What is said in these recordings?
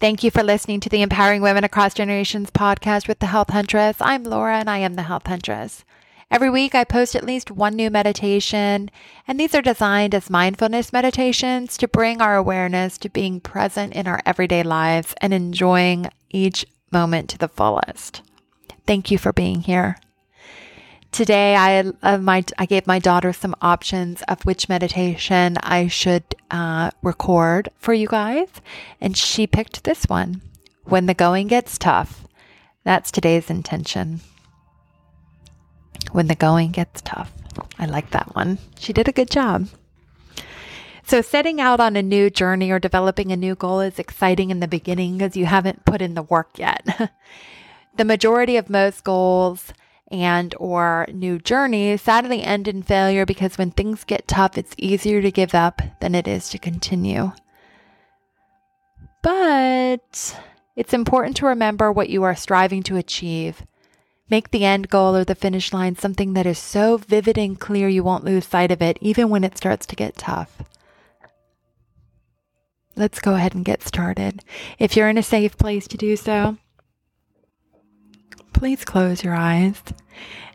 Thank you for listening to the Empowering Women Across Generations podcast with the Health Huntress. I'm Laura and I am the Health Huntress. Every week I post at least one new meditation, and these are designed as mindfulness meditations to bring our awareness to being present in our everyday lives and enjoying each moment to the fullest. Thank you for being here. Today, I uh, my I gave my daughter some options of which meditation I should uh, record for you guys, and she picked this one. When the going gets tough, that's today's intention. When the going gets tough, I like that one. She did a good job. So, setting out on a new journey or developing a new goal is exciting in the beginning because you haven't put in the work yet. the majority of most goals and or new journeys sadly end in failure because when things get tough, it's easier to give up than it is to continue. But it's important to remember what you are striving to achieve. Make the end goal or the finish line something that is so vivid and clear you won't lose sight of it, even when it starts to get tough. Let's go ahead and get started. If you're in a safe place to do so, please close your eyes.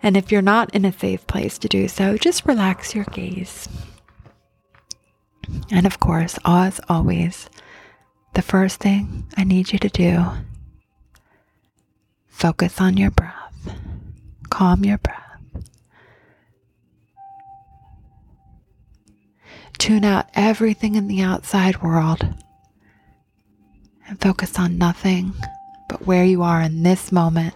And if you're not in a safe place to do so, just relax your gaze. And of course, as always, the first thing I need you to do focus on your breath, calm your breath. Tune out everything in the outside world and focus on nothing but where you are in this moment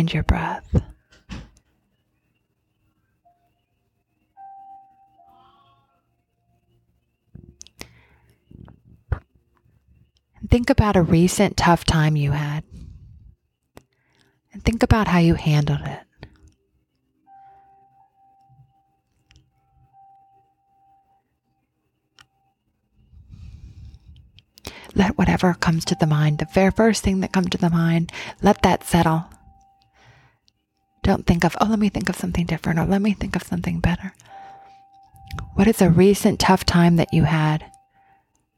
Find your breath. think about a recent tough time you had. And think about how you handled it. let whatever comes to the mind, the very first thing that comes to the mind, let that settle. Don't think of, oh, let me think of something different or let me think of something better. What is a recent tough time that you had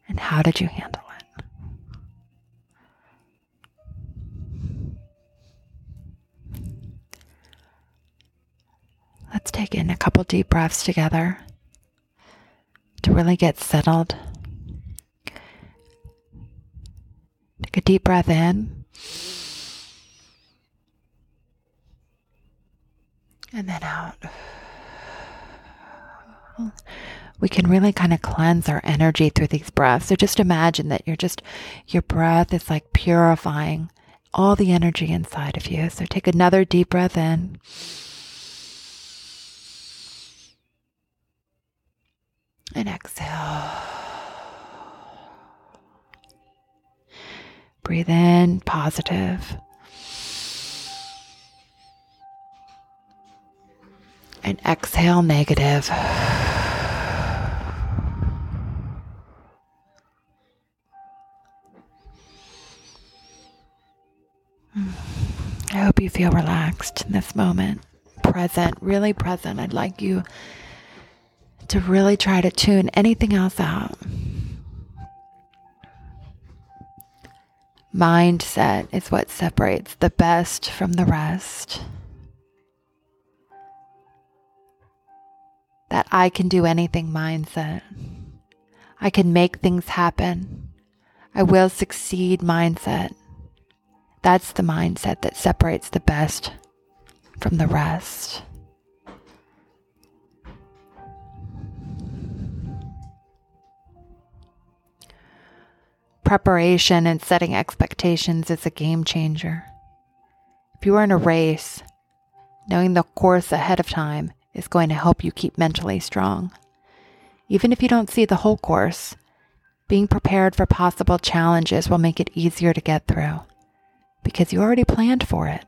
and how did you handle it? Let's take in a couple deep breaths together to really get settled. Take a deep breath in. And then out. We can really kind of cleanse our energy through these breaths. So just imagine that you're just, your breath is like purifying all the energy inside of you. So take another deep breath in. And exhale. Breathe in, positive. And exhale, negative. I hope you feel relaxed in this moment, present, really present. I'd like you to really try to tune anything else out. Mindset is what separates the best from the rest. That I can do anything mindset. I can make things happen. I will succeed mindset. That's the mindset that separates the best from the rest. Preparation and setting expectations is a game changer. If you are in a race, knowing the course ahead of time is going to help you keep mentally strong. Even if you don't see the whole course, being prepared for possible challenges will make it easier to get through because you already planned for it.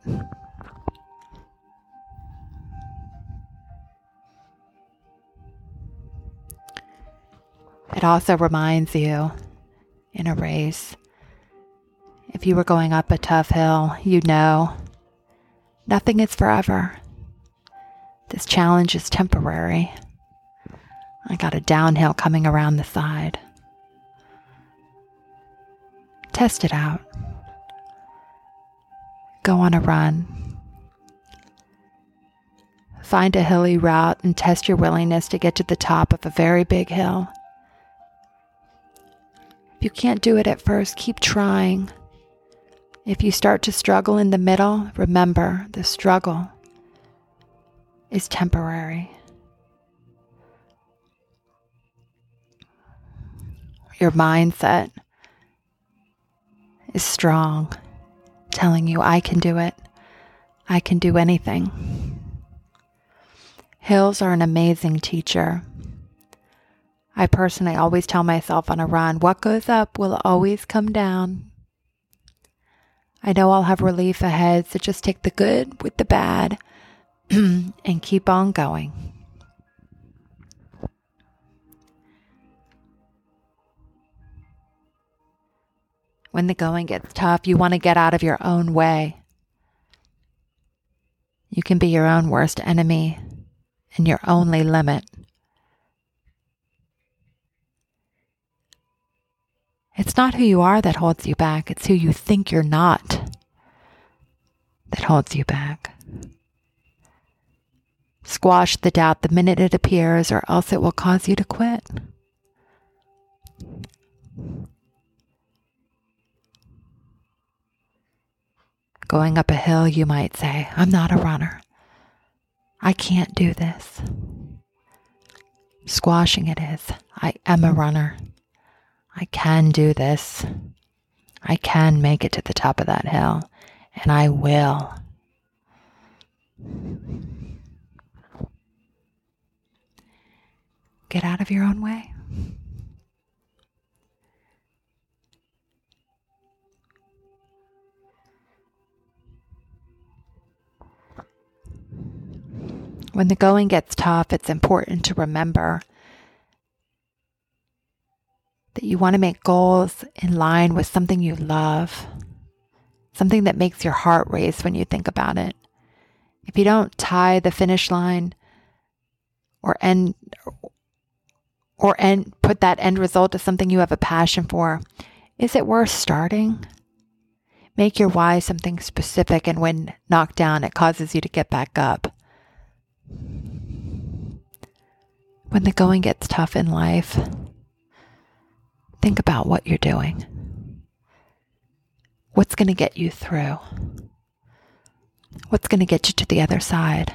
It also reminds you in a race. If you were going up a tough hill, you know nothing is forever. This challenge is temporary. I got a downhill coming around the side. Test it out. Go on a run. Find a hilly route and test your willingness to get to the top of a very big hill. If you can't do it at first, keep trying. If you start to struggle in the middle, remember the struggle is temporary. Your mindset is strong, telling you, I can do it. I can do anything. Hills are an amazing teacher. I personally always tell myself on a run, what goes up will always come down. I know I'll have relief ahead, so just take the good with the bad and keep on going. When the going gets tough, you want to get out of your own way. You can be your own worst enemy and your only limit. It's not who you are that holds you back, it's who you think you're not that holds you back. Squash the doubt the minute it appears, or else it will cause you to quit. Going up a hill, you might say, I'm not a runner. I can't do this. Squashing it is, I am a runner. I can do this. I can make it to the top of that hill, and I will. Get out of your own way. When the going gets tough, it's important to remember that you want to make goals in line with something you love, something that makes your heart race when you think about it. If you don't tie the finish line or end or end put that end result to something you have a passion for, is it worth starting? Make your why something specific and when knocked down it causes you to get back up. When the going gets tough in life, think about what you're doing. What's going to get you through? What's going to get you to the other side?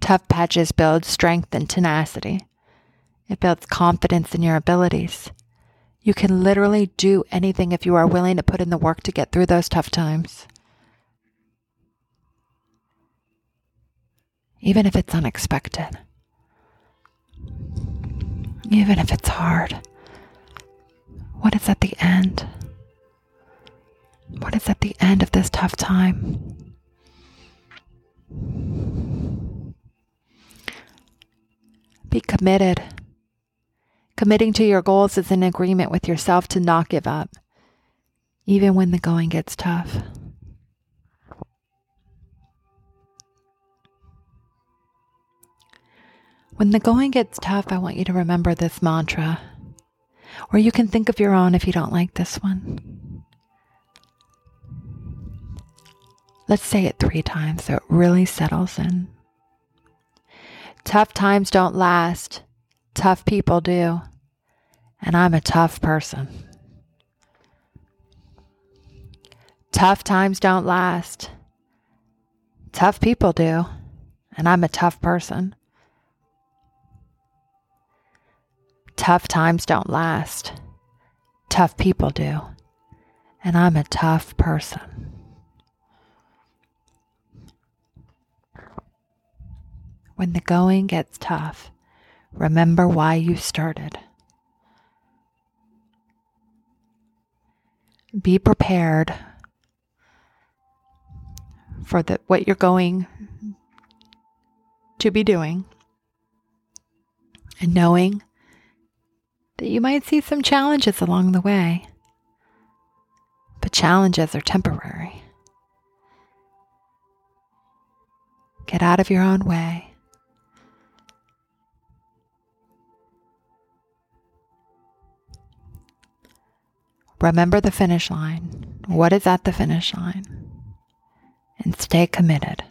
Tough patches build strength and tenacity. It builds confidence in your abilities. You can literally do anything if you are willing to put in the work to get through those tough times. even if it's unexpected, even if it's hard. What is at the end? What is at the end of this tough time? Be committed. Committing to your goals is an agreement with yourself to not give up, even when the going gets tough. When the going gets tough, I want you to remember this mantra, or you can think of your own if you don't like this one. Let's say it three times so it really settles in. Tough times don't last, tough people do, and I'm a tough person. Tough times don't last, tough people do, and I'm a tough person. Tough times don't last. Tough people do. And I'm a tough person. When the going gets tough, remember why you started. Be prepared for the, what you're going to be doing and knowing that you might see some challenges along the way. But challenges are temporary. Get out of your own way. Remember the finish line. What is at the finish line? And stay committed.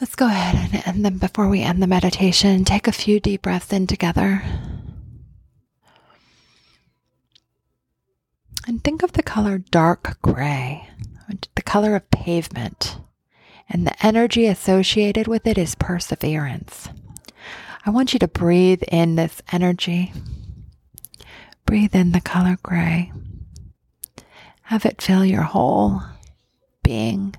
Let's go ahead and end them before we end the meditation. Take a few deep breaths in together. Think of the color dark gray, the color of pavement, and the energy associated with it is perseverance. I want you to breathe in this energy. Breathe in the color gray. Have it fill your whole being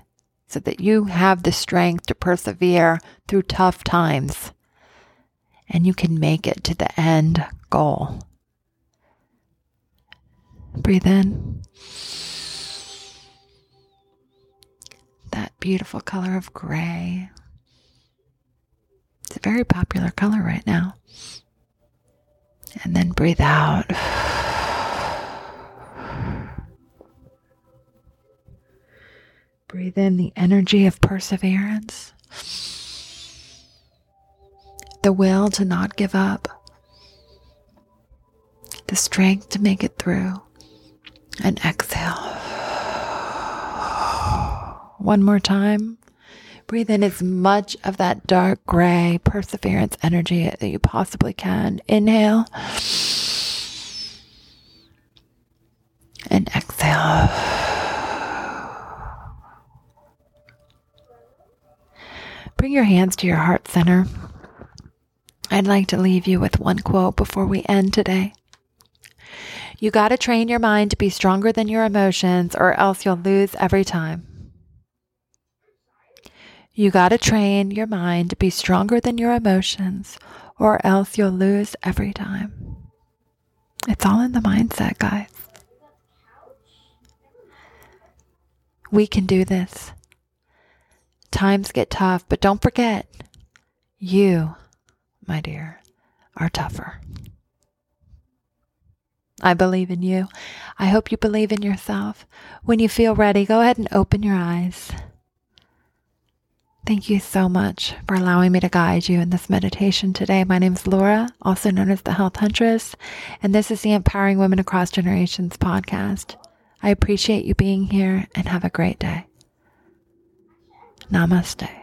so that you have the strength to persevere through tough times and you can make it to the end goal. Breathe in. That beautiful color of gray. It's a very popular color right now. And then breathe out. Breathe in the energy of perseverance, the will to not give up, the strength to make it through, and exhale. One more time. Breathe in as much of that dark gray perseverance energy that you possibly can. Inhale and exhale. Bring your hands to your heart center. I'd like to leave you with one quote before we end today. You got to train your mind to be stronger than your emotions, or else you'll lose every time. You got to train your mind to be stronger than your emotions, or else you'll lose every time. It's all in the mindset, guys. We can do this. Times get tough, but don't forget, you, my dear, are tougher. I believe in you. I hope you believe in yourself. When you feel ready, go ahead and open your eyes. Thank you so much for allowing me to guide you in this meditation today. My name is Laura, also known as the Health Huntress, and this is the Empowering Women Across Generations podcast. I appreciate you being here and have a great day. Namaste.